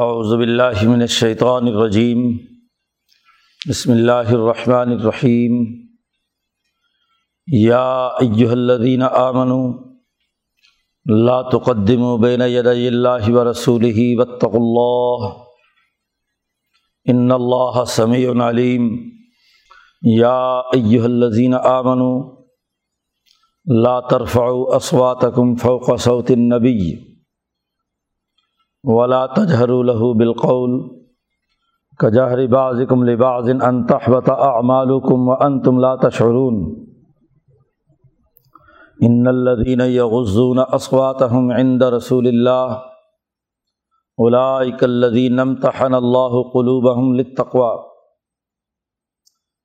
اعوذ باللہ من الشیطان الرجیم۔ بسم اللہ الرحمن الرحیم۔ یا ایہا الذین آمنوا لا تقدموا بین یدی اللہ ورسولہ واتقوا اللہ۔ ان اللہ سمیع علیم۔ یا ایہا الذین آمنوا لا ترفعوا اصواتکم فوق صوت النبی۔ ولا تجہر له بالقول کجہر باز بعضکم لبعض ان تحبط اعمالکم وانتم لا تشعرون ان الذين يغضون اصواتهم عند رسول الله اولئك الذين امتحن الله قلوبهم للتقوى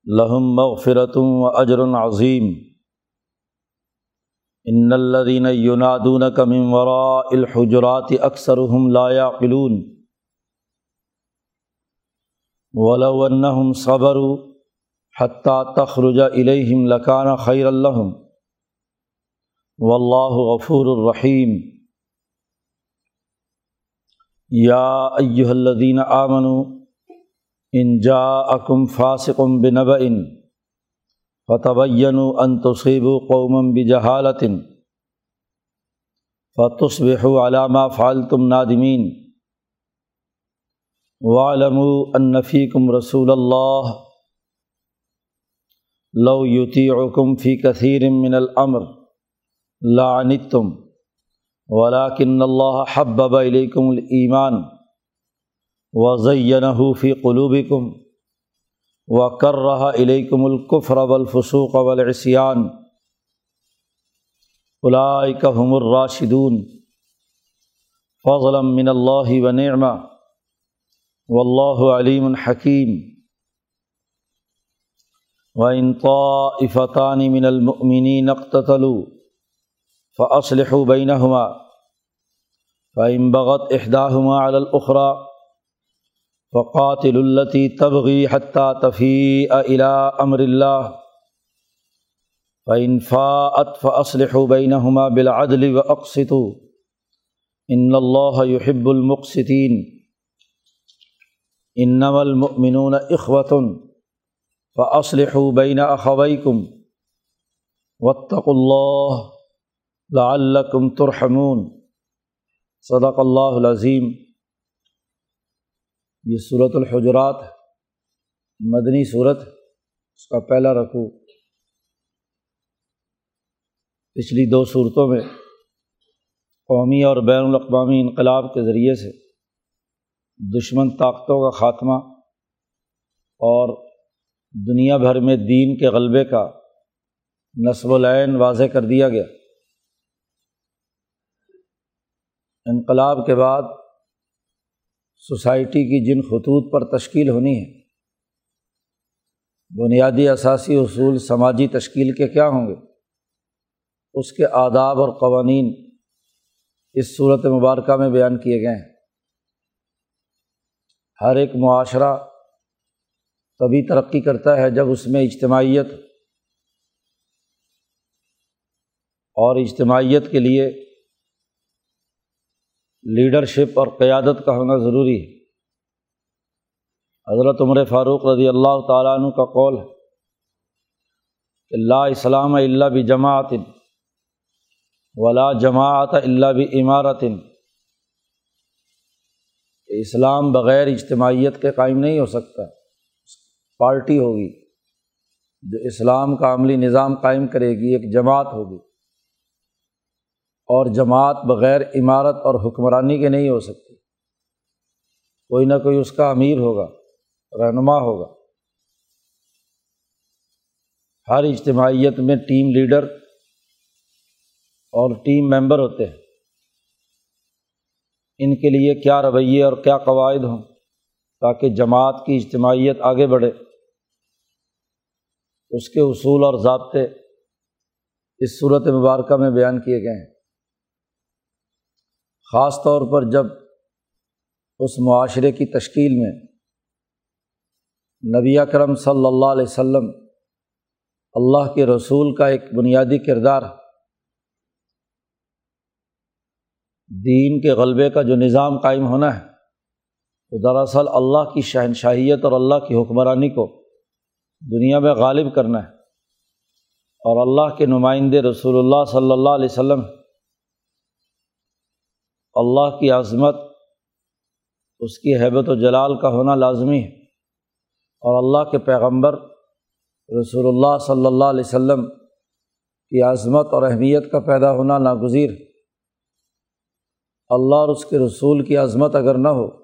لهم مغفرة واجر عظيم ان الذين ينادونك من وراء الحجرات اکثرهم لا يعقلون. ولو انهم صبروا حتى تخرج اليهم لكان خيرا لهم. والله غفور الرحيم يا ايها الذين آمنوا ان جاءكم فاسق بنبأ فتبین ان تصیب قوم بجہالت فتصبح علامہ فالتم نادمین وعلم ان رسول اللہ لو یطیعکم فی کثیر من الامر لعنتم ولكن اللہ حبب الیکم الایمان وزینہ فی قلوبکم و کر رہا علیکم القفر والفسوق والعصیان الائکہم الراشدون فضلا من اللہ و نعمہ واللہ علیم الحکیم وإن طائفتان من المؤمنين اقتتلوا فأصلحوا بينهما فإن بغت إحداهما على الأخرى فقاتل التی تبغی حتیٰ تفیع الا امر اللہ فعنفاط فصلح بینہما بالعدل و اقسط ان اللہ یحب المقصطین انم المؤمنون اخوۃ فاصلح بین اخویکم واتقوا اللہ لعلکم ترحمون. صدق اللہ العظیم یہ صورت الحجرات مدنی صورت اس کا پہلا رقو پچھلی دو صورتوں میں قومی اور بین الاقوامی انقلاب کے ذریعے سے دشمن طاقتوں کا خاتمہ اور دنیا بھر میں دین کے غلبے کا نصب العین واضح کر دیا گیا۔ انقلاب کے بعد سوسائٹی کی جن خطوط پر تشکیل ہونی ہے، بنیادی اثاثی اصول سماجی تشکیل کے کیا ہوں گے؟ اس کے آداب اور قوانین اس صورت مبارکہ میں بیان کیے گئے ہیں۔ ہر ایک معاشرہ تبھی ترقی کرتا ہے جب اس میں اجتماعیت اور اجتماعیت کے لیے لیڈرشپ اور قیادت کا ہونا ضروری ہے۔ حضرت عمر فاروق رضی اللہ تعالیٰ عنہ کا قول ہے کہ لا اسلام اللہ بھی جماعت ولا جماعت اللہ بھی عمارت اسلام بغیر اجتماعیت کے قائم نہیں ہو سکتا، پارٹی ہوگی۔ جو اسلام کا عملی نظام قائم کرے گی، ایک جماعت ہوگی۔ اور جماعت بغیر عمارت اور حکمرانی کے نہیں ہو سکتی۔ کوئی نہ کوئی اس کا امیر ہوگا، رہنما ہوگا۔ ہر اجتماعیت میں ٹیم لیڈر اور ٹیم ممبر ہوتے ہیں۔ ان کے لیے کیا رویے اور کیا قواعد ہوں تاکہ جماعت کی اجتماعیت آگے بڑھے۔ اس کے اصول اور ضابطے اس صورت مبارکہ میں بیان کیے گئے ہیں۔ خاص طور پر جب اس معاشرے کی تشکیل میں نبی اکرم صلی اللہ علیہ وسلم اللہ کے رسول کا ایک بنیادی کردار دین کے غلبے کا جو نظام قائم ہونا ہے تو دراصل اللہ کی شہنشاہیت اور اللہ کی حکمرانی کو دنیا میں غالب کرنا ہے اور اللہ کے نمائندے رسول اللہ صلی اللہ علیہ وسلم اللہ کی عظمت، اس کی حیبت و جلال کا ہونا لازمی ہے۔ اور اللہ کے پیغمبر رسول اللہ صلی اللہ علیہ وسلم کی عظمت اور اہمیت کا پیدا ہونا ناگزیر اللہ اور اس کے رسول کی عظمت اگر نہ ہو،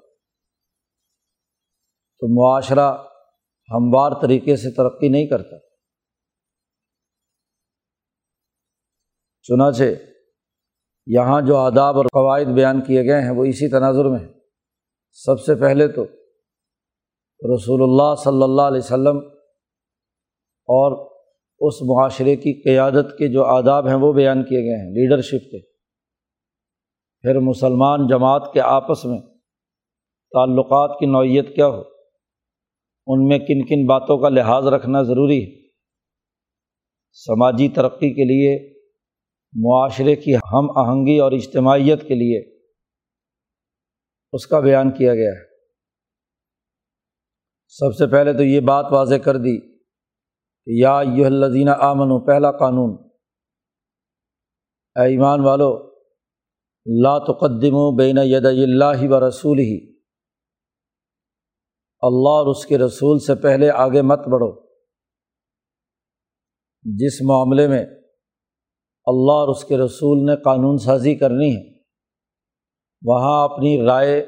تو معاشرہ ہموار طریقے سے ترقی نہیں کرتا۔ چنانچہ یہاں جو آداب اور قواعد بیان کیے گئے ہیں وہ اسی تناظر میں سب سے پہلے تو رسول اللہ صلی اللہ علیہ وسلم اور اس معاشرے کی قیادت کے جو آداب ہیں وہ بیان کیے گئے ہیں، لیڈرشپ کے۔ پھر مسلمان جماعت کے آپس میں تعلقات کی نوعیت کیا ہو، ان میں کن کن باتوں کا لحاظ رکھنا ضروری ہے۔ سماجی ترقی کے لیے معاشرے کی ہم آہنگی اور اجتماعیت کے لیے اس کا بیان کیا گیا ہے۔ سب سے پہلے تو یہ بات واضح کر دی کہ یا یہ الدینہ آمن پہلا قانون، اے ایمان والو، لا تقدم و بین ید اللہ و رسول ہی اللہ اور اس کے رسول سے پہلے آگے مت بڑھو۔ جس معاملے میں اللہ اور اس کے رسول نے قانون سازی کرنی ہے۔ وہاں اپنی رائے،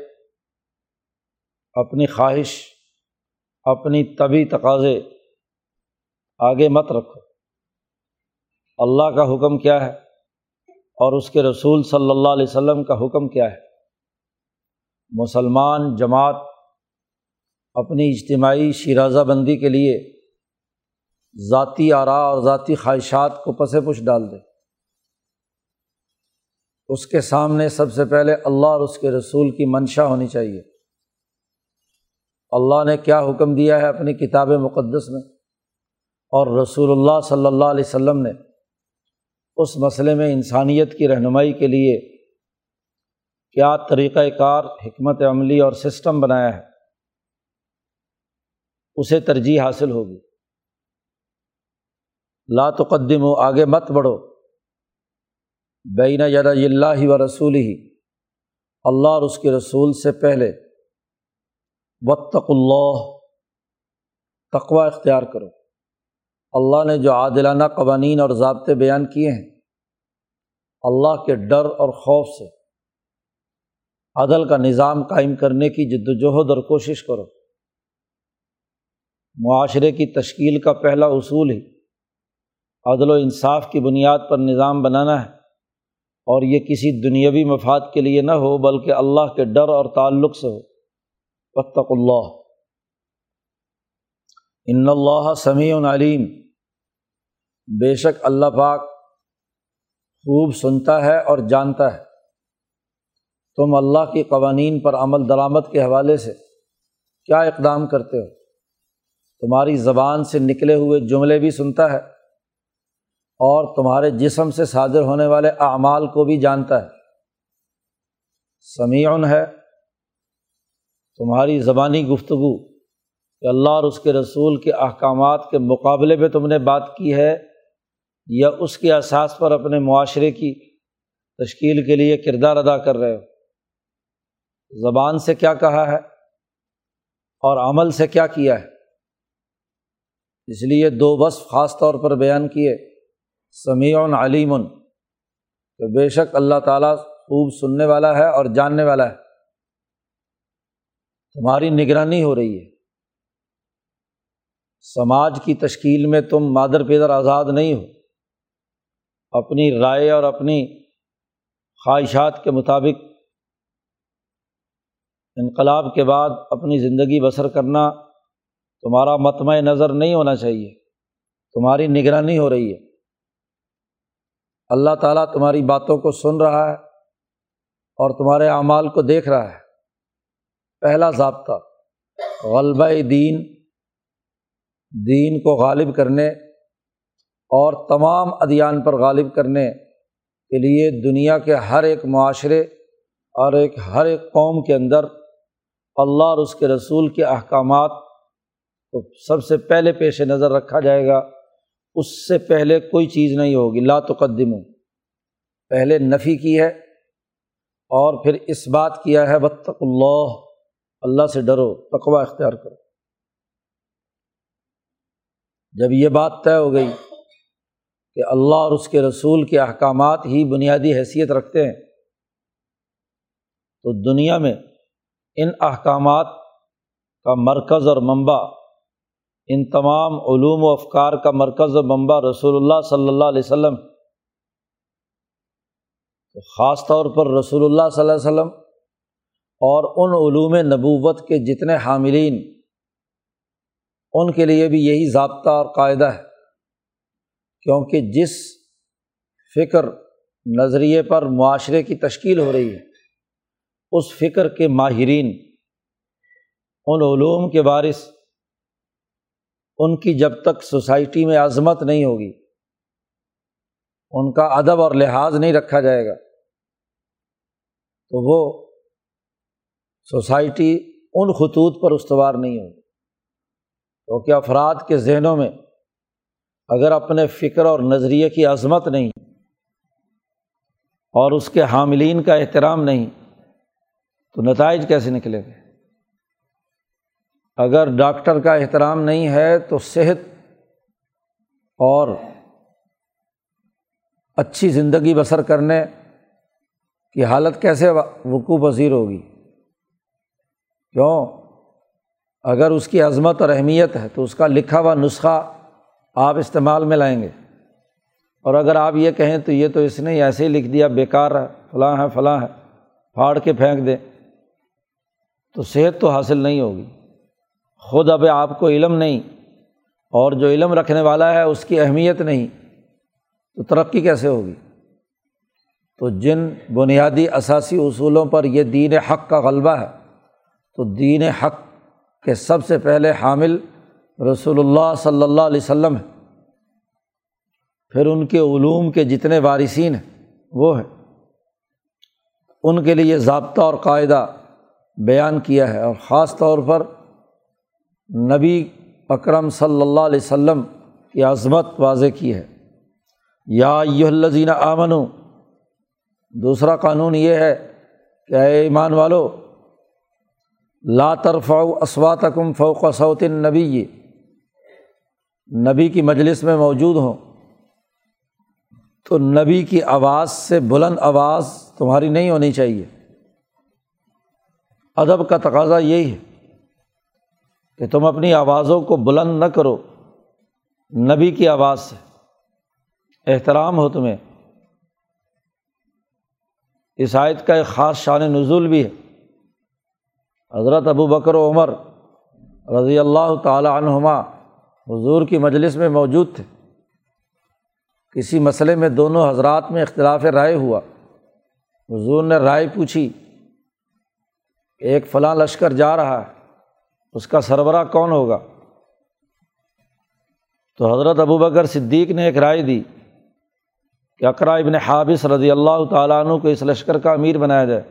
اپنی خواہش، اپنی طبی تقاضے آگے مت رکھو۔ اللہ کا حکم کیا ہے اور اس کے رسول صلی اللہ علیہ وسلم کا حکم کیا ہے؟ مسلمان جماعت اپنی اجتماعی شیرازہ بندی کے لیے ذاتی آرا اور ذاتی خواہشات کو پس پش ڈال دے۔ اس کے سامنے سب سے پہلے اللہ اور اس کے رسول کی منشا ہونی چاہیے۔ اللہ نے کیا حکم دیا ہے اپنی کتاب مقدس میں؟ اور رسول اللہ صلی اللہ علیہ وسلم نے اس مسئلے میں انسانیت کی رہنمائی کے لیے کیا طریقۂ کار، حکمت عملی اور سسٹم بنایا ہے؟ اسے ترجیح حاصل ہوگی۔ لا تقدم ہو آگے مت بڑھو۔ بین ید اللہ و رسول ہی اللہ اور اس کے رسول سے پہلے۔ وطق اللہ تقوا اختیار کرو۔ اللہ نے جو عادلانہ قوانین اور ضابطے بیان کیے ہیں، اللہ کے ڈر اور خوف سے۔ عدل کا نظام قائم کرنے کی جد وجہد اور کوشش کرو۔ معاشرے کی تشکیل کا پہلا اصول ہی۔ عدل و انصاف کی بنیاد پر نظام بنانا ہے۔ اور یہ کسی دنیاوی مفاد کے لیے نہ ہو، بلکہ اللہ کے ڈر اور تعلق سے ہو۔ بطق اللہ۔ ان اللہ سمیع علیم۔ بے شک اللہ پاک خوب سنتا ہے اور جانتا ہے۔ تم اللہ کی قوانین پر عمل درآمد کے حوالے سے کیا اقدام کرتے ہو؟ تمہاری زبان سے نکلے ہوئے جملے بھی سنتا ہے۔ اور تمہارے جسم سے صادر ہونے والے اعمال کو بھی جانتا ہے۔ سمیعن ہے۔ تمہاری زبانی گفتگو کہ اللہ اور اس کے رسول کے احکامات کے مقابلے پہ تم نے بات کی ہے یا اس کے اساس پر اپنے معاشرے کی تشکیل کے لیے کردار ادا کر رہے ہو۔ زبان سے کیا کہا ہے اور عمل سے کیا کیا ہے۔ اس لیے دو بس خاص طور پر بیان کیے۔ سمیع علیم۔ کہ بے شک اللہ تعالیٰ خوب سننے والا ہے اور جاننے والا ہے۔ تمہاری نگرانی ہو رہی ہے۔ سماج کی تشکیل میں تم مادر پیدر آزاد نہیں ہو۔ اپنی رائے اور اپنی خواہشات کے مطابق انقلاب کے بعد اپنی زندگی بسر کرنا تمہارا متمع نظر نہیں ہونا چاہیے۔ تمہاری نگرانی ہو رہی ہے۔ اللہ تعالیٰ تمہاری باتوں کو سن رہا ہے اور تمہارے اعمال کو دیکھ رہا ہے۔ پہلا ضابطہ، غلبہ دین دین کو غالب کرنے اور تمام ادیان پر غالب کرنے کے لیے دنیا کے ہر ایک معاشرے اور ایک ہر ایک قوم کے اندر اللہ اور اس کے رسول کے احکامات کو سب سے پہلے پیش نظر رکھا جائے گا۔ اس سے پہلے کوئی چیز نہیں ہوگی۔ لا تقدم پہلے نفی کی ہے اور پھر اس بات کیا ہے بطق اللہ اللہ سے ڈرو تقوا اختیار کرو۔ جب یہ بات طے ہو گئی کہ اللہ اور اس کے رسول کے احکامات ہی بنیادی حیثیت رکھتے ہیں، تو دنیا میں ان احکامات کا مرکز اور منبع ان تمام علوم و افکار کا مرکز و منبع رسول اللہ صلی اللہ علیہ وسلم۔ خاص طور پر رسول اللہ صلی اللہ علیہ وسلم اور ان علوم نبوت کے جتنے حاملین، ان کے لیے بھی یہی ضابطہ اور قاعدہ ہے۔ کیونکہ جس فکر نظریے پر معاشرے کی تشکیل ہو رہی ہے، اس فکر کے ماہرین، ان علوم کے بارث ان کی جب تک سوسائٹی میں عظمت نہیں ہوگی، ان کا ادب اور لحاظ نہیں رکھا جائے گا، تو وہ سوسائٹی ان خطوط پر استوار نہیں ہوگی۔ کیونکہ افراد کے ذہنوں میں اگر اپنے فکر اور نظریے کی عظمت نہیں اور اس کے حاملین کا احترام نہیں، تو نتائج کیسے نکلے گے اگر ڈاکٹر کا احترام نہیں ہے تو صحت اور اچھی زندگی بسر کرنے کی حالت کیسے وقوع پذیر ہوگی؟ کیوں؟ اگر اس کی عظمت اور اہمیت ہے تو اس کا لکھا ہوا نسخہ آپ استعمال میں لائیں گے۔ اور اگر آپ یہ کہیں تو یہ تو اس نے ایسے ہی لکھ دیا، بیکار ہے، فلاں ہے فلاں ہے، پھاڑ کے پھینک دیں تو صحت تو حاصل نہیں ہوگی۔ خود اب آپ کو علم نہیں اور جو علم رکھنے والا ہے اس کی اہمیت نہیں، تو ترقی کیسے ہوگی؟ تو جن بنیادی اثاثی اصولوں پر یہ دین حق کا غلبہ ہے، تو دین حق کے سب سے پہلے حامل رسول اللہ صلی اللہ علیہ وسلم ہے پھر ان کے علوم کے جتنے وارثین ہیں، وہ ہیں۔ ان کے لیے ضابطہ اور قاعدہ بیان کیا ہے اور خاص طور پر نبی اکرم صلی اللہ علیہ وسلم کی عظمت واضح کی ہے۔ یا یہ الزین آمن دوسرا قانون یہ ہے کہ اے ایمان والو، لا ترفع اسواتکم فوق صوت النبی۔ نبی کی مجلس میں موجود ہوں تو نبی کی آواز سے بلند آواز تمہاری نہیں ہونی چاہیے۔ ادب کا تقاضا یہی ہے۔ کہ تم اپنی آوازوں کو بلند نہ کرو، نبی کی آواز سے۔ احترام ہو تمہیں۔ اس آیت کا ایک خاص شان نزول بھی ہے۔ حضرت ابو بکر و عمر رضی اللہ تعالیٰ عنہما حضور کی مجلس میں موجود تھے۔ کسی مسئلے میں دونوں حضرات میں اختلاف رائے ہوا۔ حضور نے رائے پوچھی، ایک فلاں لشکر جا رہا ہے۔ اس کا سربراہ کون ہوگا؟ تو حضرت ابو بکر صدیق نے ایک رائے دی کہ اقرا ابن حابث رضی اللہ تعالیٰ عنہ کو اس لشکر کا امیر بنایا جائے۔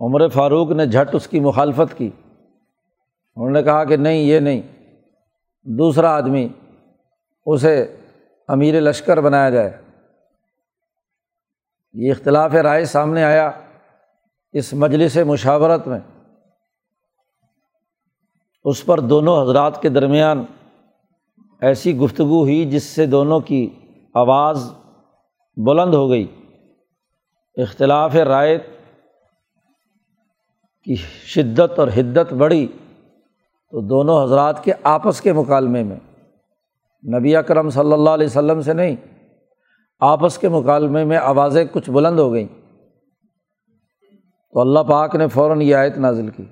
عمر فاروق نے جھٹ اس کی مخالفت کی۔ انہوں نے کہا کہ نہیں، یہ نہیں، دوسرا آدمی اسے امیر لشکر بنایا جائے۔ یہ اختلاف رائے سامنے آیا۔ اس مجلس مشاورت میں، اس پر دونوں حضرات کے درمیان ایسی گفتگو ہوئی جس سے دونوں کی آواز بلند ہو گئی۔ اختلاف رائے کی شدت اور حدت بڑھی تو دونوں حضرات کے آپس کے مکالمے میں، نبی اکرم صلی اللہ علیہ وسلم سے نہیں، آپس کے مکالمے میں آوازیں کچھ بلند ہو گئیں۔ تو اللہ پاک نے فوراً یہ آیت نازل کی۔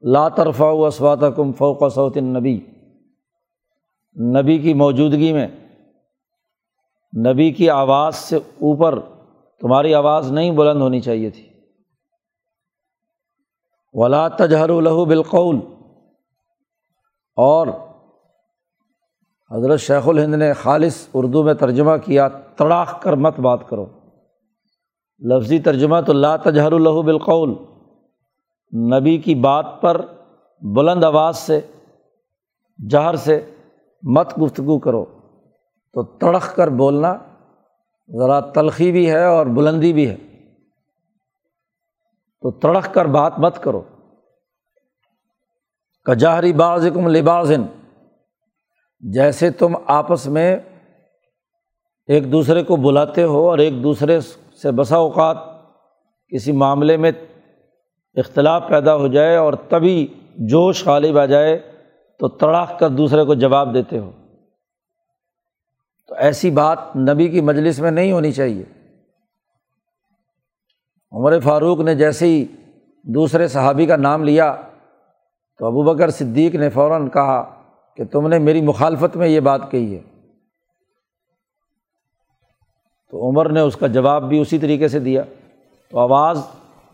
لا ترفع اسوات کم فوق صوت نبی نبی کی موجودگی میں، نبی کی آواز سے اوپر تمہاری آواز نہیں بلند ہونی چاہیے تھی۔ ولا تجہر الہو بالقول۔ اور حضرت شیخ الہند نے خالص اردو میں ترجمہ کیا تڑاخ کر مت بات کرو۔ لفظی ترجمہ تو لا تجہر الہو بالقول۔ نبی کی بات پر بلند آواز سے، جہر سے مت گفتگو کرو۔ تو تڑخ کر بولنا ذرا تلخی بھی ہے اور بلندی بھی ہے۔ تو تڑخ کر بات مت کرو۔ کجہری باز کم لبازن جیسے تم آپس میں ایک دوسرے کو بلاتے ہو اور ایک دوسرے سے بسا اوقات کسی معاملے میں اختلاف پیدا ہو جائے اور تبھی جوش غالب آ جائے، تو تڑاک کر دوسرے کو جواب دیتے ہو۔ تو ایسی بات نبی کی مجلس میں نہیں ہونی چاہیے۔ عمر فاروق نے جیسے ہی دوسرے صحابی کا نام لیا، تو ابو بکر صدیق نے فوراً کہا کہ تم نے میری مخالفت میں یہ بات کہی ہے۔ تو عمر نے اس کا جواب بھی اسی طریقے سے دیا۔ تو آواز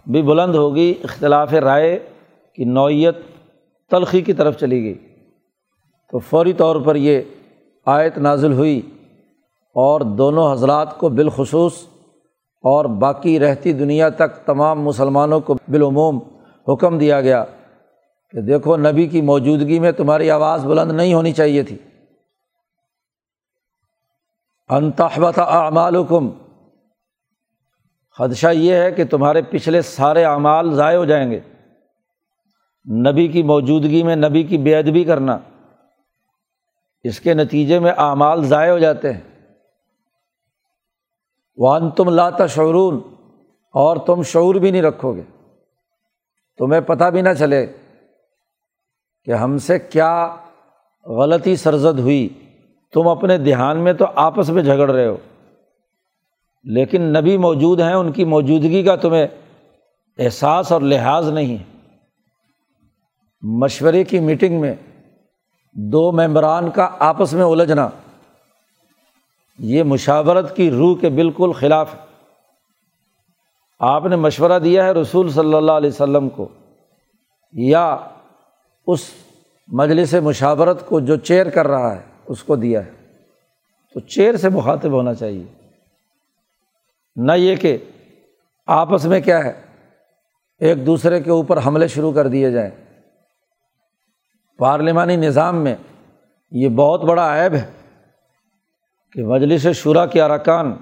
بھی بلند ہوگی اختلاف رائے کی نوعیت تلخی کی طرف چلی گئی۔ تو فوری طور پر یہ آیت نازل ہوئی اور دونوں حضرات کو بالخصوص اور باقی رہتی دنیا تک تمام مسلمانوں کو بالعموم حکم دیا گیا کہ دیکھو نبی کی موجودگی میں تمہاری آواز بلند نہیں ہونی چاہیے تھی۔ انتحبت اعمالکم۔ خدشہ یہ ہے کہ تمہارے پچھلے سارے اعمال ضائع ہو جائیں گے۔ نبی کی موجودگی میں نبی کی بے ادبی کرنا۔ اس کے نتیجے میں اعمال ضائع ہو جاتے ہیں۔ وان تم لاتا شعرون اور تم شعور بھی نہیں رکھو گے۔ تمہیں پتہ بھی نہ چلے کہ ہم سے کیا غلطی سرزد ہوئی۔ تم اپنے دھیان میں تو آپس میں جھگڑ رہے ہو، لیکن نبی موجود ہیں، ان کی موجودگی کا تمہیں احساس اور لحاظ نہیں ہے۔ مشورے کی میٹنگ میں دو ممبران کا آپس میں الجھنا، یہ مشاورت کی روح کے بالکل خلاف ہے۔ آپ نے مشورہ دیا ہے رسول صلی اللہ علیہ وسلم کو، یا اس مجلس مشاورت کو جو چیئر کر رہا ہے۔ اس کو دیا ہے۔ تو چیئر سے مخاطب ہونا چاہیے۔ نہ یہ کہ آپس میں کیا ہے، ایک دوسرے کے اوپر حملے شروع کر دیے جائیں۔ پارلیمانی نظام میں یہ بہت بڑا عیب ہے کہ مجلس شعرا کے ارکان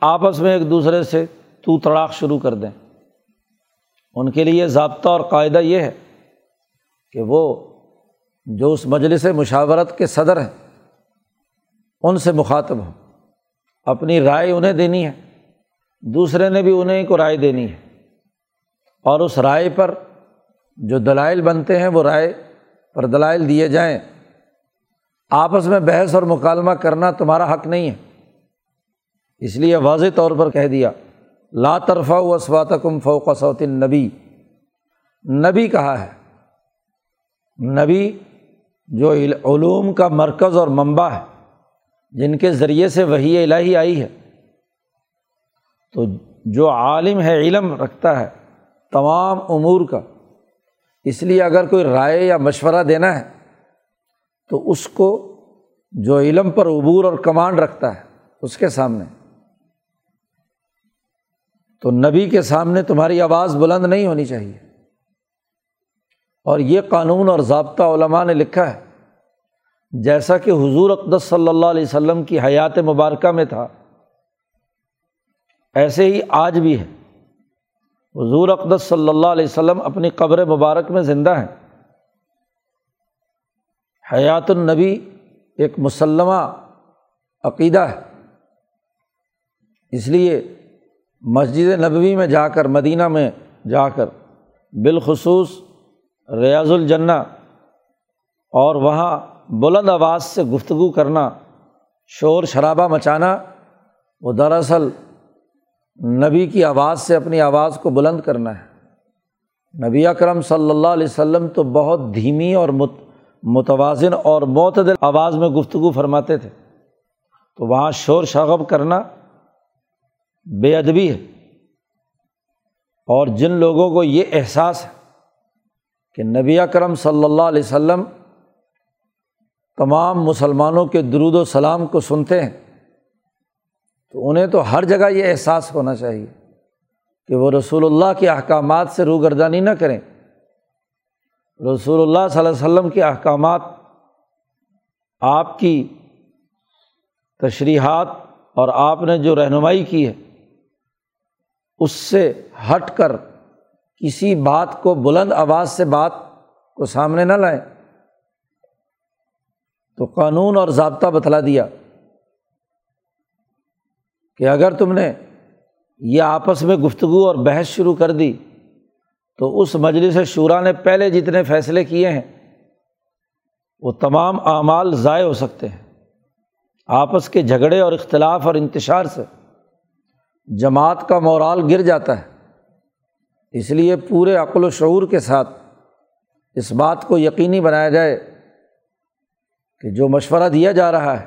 آپس میں ایک دوسرے سے تو تڑاک شروع کر دیں۔ ان کے لیے ضابطہ اور قاعدہ یہ ہے کہ وہ جو اس مجلس مشاورت کے صدر ہیں، ان سے مخاطب ہوں۔ اپنی رائے انہیں دینی ہے، دوسرے نے بھی انہیں کو رائے دینی ہے۔ اور اس رائے پر جو دلائل بنتے ہیں، وہ رائے پر دلائل دیے جائیں۔ آپس میں بحث اور مکالمہ کرنا تمہارا حق نہیں ہے۔ اس لیے واضح طور پر کہہ دیا، لا طرفہ و اسواتکم فوق صوت نبی نبی کہا ہے۔ نبی جو علوم کا مرکز اور منبع ہے، جن کے ذریعے سے وہی الہی آئی ہے۔ تو جو عالم ہے، علم رکھتا ہے تمام امور کا۔ اس لیے اگر کوئی رائے یا مشورہ دینا ہے، تو اس کو جو علم پر عبور اور کمانڈ رکھتا ہے، اس کے سامنے۔ تو نبی کے سامنے تمہاری آواز بلند نہیں ہونی چاہیے۔ اور یہ قانون اور ضابطہ علماء نے لکھا ہے۔ جیسا کہ حضور اقدس صلی اللہ علیہ وسلم کی حیات مبارکہ میں تھا، ایسے ہی آج بھی ہے۔ حضور اقدس صلی اللہ علیہ وسلم اپنی قبر مبارک میں زندہ ہیں۔ حیات النبی ایک مسلمہ عقیدہ ہے۔ اس لیے مسجد نبوی میں جا کر، مدینہ میں جا کر بالخصوص ریاض الجنا اور وہاں بلند آواز سے گفتگو کرنا، شور شرابہ مچانا، وہ دراصل نبی کی آواز سے اپنی آواز کو بلند کرنا ہے۔ نبی اکرم صلی اللہ علیہ وسلم تو بہت دھیمی اور متوازن اور معتدل آواز میں گفتگو فرماتے تھے۔ تو وہاں شور شغب کرنا بے ادبی ہے۔ اور جن لوگوں کو یہ احساس ہے کہ نبی اکرم صلی اللہ علیہ وسلم تمام مسلمانوں کے درود و سلام کو سنتے ہیں، تو انہیں تو ہر جگہ یہ احساس ہونا چاہیے کہ وہ رسول اللہ کے احکامات سے روگردانی نہ کریں۔ رسول اللہ صلی اللہ علیہ وسلم کے احکامات آپ کی تشریحات اور آپ نے جو رہنمائی کی ہے، اس سے ہٹ کر کسی بات کو بلند آواز سے بات کو سامنے نہ لائیں۔ تو قانون اور ضابطہ بتلا دیا کہ اگر تم نے یہ آپس میں گفتگو اور بحث شروع کر دی، تو اس مجلس شعرا نے پہلے جتنے فیصلے کیے ہیں، وہ تمام اعمال ضائع ہو سکتے ہیں۔ آپس کے جھگڑے اور اختلاف اور انتشار سے جماعت کا مورال گر جاتا ہے۔ اس لیے پورے عقل و شعور کے ساتھ اس بات کو یقینی بنایا جائے کہ جو مشورہ دیا جا رہا ہے،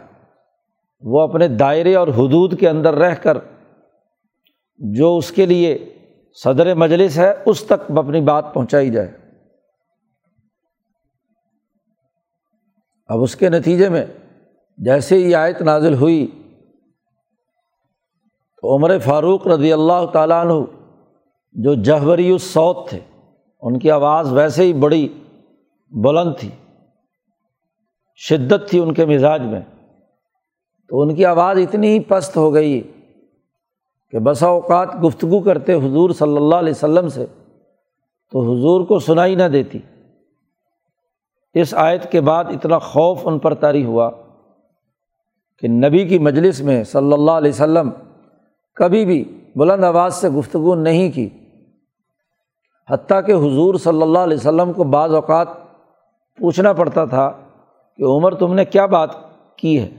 وہ اپنے دائرے اور حدود کے اندر رہ کر جو اس کے لیے صدر مجلس ہے، اس تک اپنی بات پہنچائی جائے۔ اب اس کے نتیجے میں جیسے ہی آیت نازل ہوئی تو عمر فاروق رضی اللہ تعالیٰ عنہ جو جہوری الصوت تھے، ان کی آواز ویسے ہی بڑی بلند تھی، شدت تھی ان کے مزاج میں، تو ان کی آواز اتنی ہی پست ہو گئی کہ بسا اوقات گفتگو کرتے حضور صلی اللہ علیہ وسلم سے تو حضور کو سنائی نہ دیتی۔ اس آیت کے بعد اتنا خوف ان پر طاری ہوا کہ نبی کی مجلس میں صلی اللہ علیہ وسلم کبھی بھی بلند آواز سے گفتگو نہیں کی۔ حتیٰ کہ حضور صلی اللہ علیہ وسلم کو بعض اوقات پوچھنا پڑتا تھا کہ عمر تم نے کیا بات کی ہے؟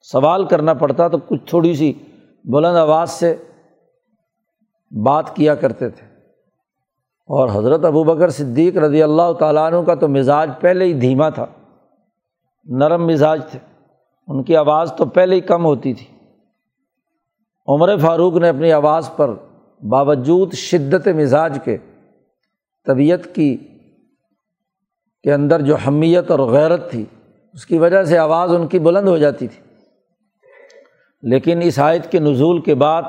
سوال کرنا پڑتا تو کچھ تھوڑی سی بلند آواز سے بات کیا کرتے تھے۔ اور حضرت ابو بکر صدیق رضی اللہ تعالیٰ عنہ کا تو مزاج پہلے ہی دھیما تھا، نرم مزاج تھے۔ ان کی آواز تو پہلے ہی کم ہوتی تھی۔ عمر فاروق نے اپنی آواز پر باوجود شدت مزاج کے، طبیعت کی، کے اندر جو حمیت اور غیرت تھی، اس کی وجہ سے آواز ان کی بلند ہو جاتی تھی۔ لیکن اس آیت کے نزول کے بعد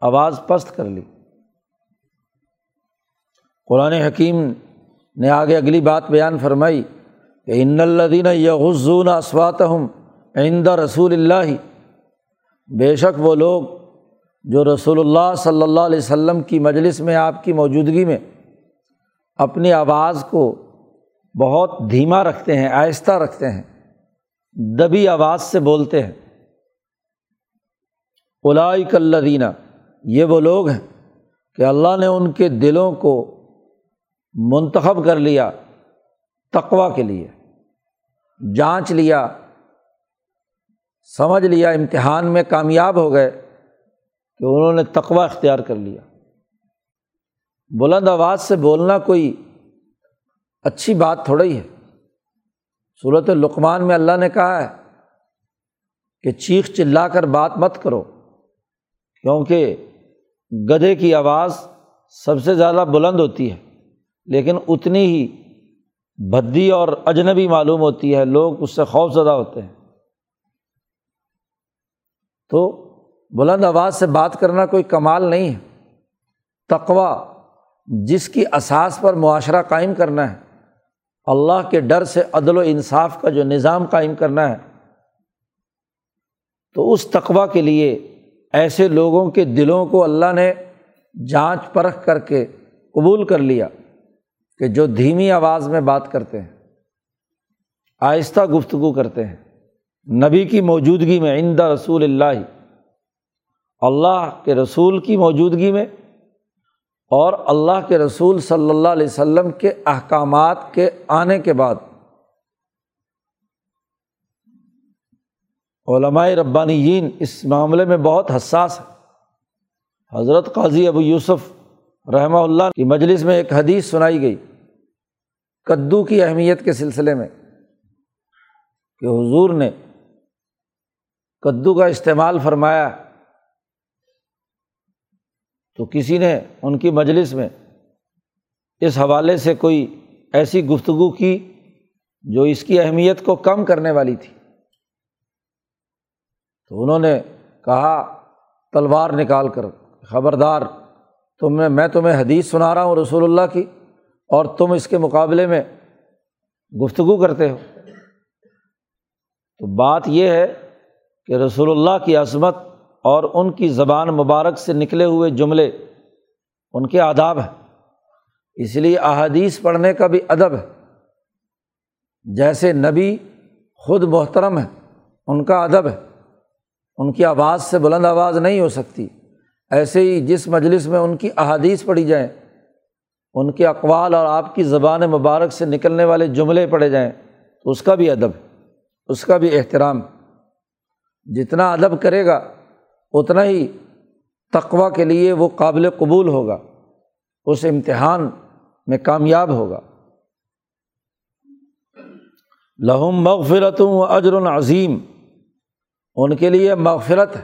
آواز پست کر لی۔ قرآن حکیم نے آگے اگلی بات بیان فرمائی کہ ان الدین یغزون اسوات ہم عند رسول اللہ۔ بے شک وہ لوگ جو رسول اللہ صلی اللہ علیہ وسلم کی مجلس میں، آپ کی موجودگی میں اپنی آواز کو بہت دھیما رکھتے ہیں، آہستہ رکھتے ہیں، دبی آواز سے بولتے ہیں۔ الائی کلینہ یہ وہ لوگ ہیں کہ اللہ نے ان کے دلوں کو منتخب کر لیا تقوا کے لیے، جانچ لیا، سمجھ لیا، امتحان میں کامیاب ہو گئے۔ کہ انہوں نے تقوا اختیار کر لیا۔ بلند آواز سے بولنا کوئی اچھی بات تھوڑا ہی ہے۔ صورت لقمان میں اللہ نے کہا ہے کہ چیخ چلا کر بات مت کرو، کیونکہ گدھے کی آواز سب سے زیادہ بلند ہوتی ہے، لیکن اتنی ہی بھدی اور اجنبی معلوم ہوتی ہے، لوگ اس سے خوف زدہ ہوتے ہیں۔ تو بلند آواز سے بات کرنا کوئی کمال نہیں ہے۔ تقوا جس کی اساس پر معاشرہ قائم کرنا ہے۔ اللہ کے ڈر سے عدل و انصاف کا جو نظام قائم کرنا ہے۔ تو اس تقوا کے لیے ایسے لوگوں کے دلوں کو اللہ نے جانچ پرکھ کر کے قبول کر لیا کہ جو دھیمی آواز میں بات کرتے ہیں، آہستہ گفتگو کرتے ہیں۔ نبی کی موجودگی میں عندہ رسول اللہ اللہ کے رسول کی موجودگی میں اور اللہ کے رسول صلی اللہ علیہ وسلم کے احکامات کے آنے کے بعد۔ علمائے ربانیین اس معاملے میں بہت حساس ہے حضرت قاضی ابو یوسف رحمہ اللہ کی مجلس میں ایک حدیث سنائی گئی۔ کدو کی اہمیت کے سلسلے میں کہ حضور نے کدو کا استعمال فرمایا۔ تو کسی نے ان کی مجلس میں اس حوالے سے کوئی ایسی گفتگو کی جو اس کی اہمیت کو کم کرنے والی تھی؟ تو انہوں نے کہا، تلوار نکال کر، خبردار، تم نے میں تمہیں حدیث سنا رہا ہوں رسول اللہ کی اور تم اس کے مقابلے میں گفتگو کرتے ہو۔ تو بات یہ ہے کہ رسول اللہ کی عظمت اور ان کی زبان مبارک سے نکلے ہوئے جملے ان کے آداب ہیں۔ اس لیے احادیث پڑھنے کا بھی ادب ہے۔ جیسے نبی خود محترم ہے ان کا ادب ہے۔ ان کی آواز سے بلند آواز نہیں ہو سکتی۔ ایسے ہی جس مجلس میں ان کی احادیث پڑھی جائیں، ان کے اقوال اور آپ کی زبان مبارک سے نکلنے والے جملے پڑھے جائیں، تو اس کا بھی ادب اس کا بھی احترام جتنا ادب کرے گا اتنا ہی تقوا کے لیے وہ قابل قبول ہوگا، اس امتحان میں کامیاب ہوگا۔ لہم مغفرت و اجر العظیم ان کے لیے مغفرت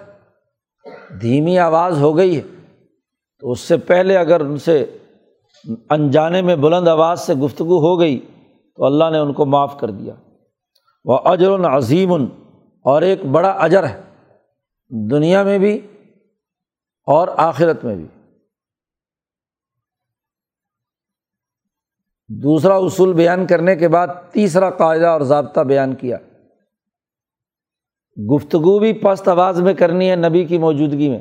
دھیمی آواز ہو گئی ہے، تو اس سے پہلے اگر ان سے انجانے میں بلند آواز سے گفتگو ہو گئی، تو اللہ نے ان کو معاف کر دیا۔ وہ اجر العظیم اور ایک بڑا اجر ہے۔ دنیا میں بھی اور آخرت میں بھی۔ دوسرا اصول بیان کرنے کے بعد تیسرا قاعدہ اور ضابطہ بیان کیا۔ گفتگو بھی پست آواز میں کرنی ہے نبی کی موجودگی میں۔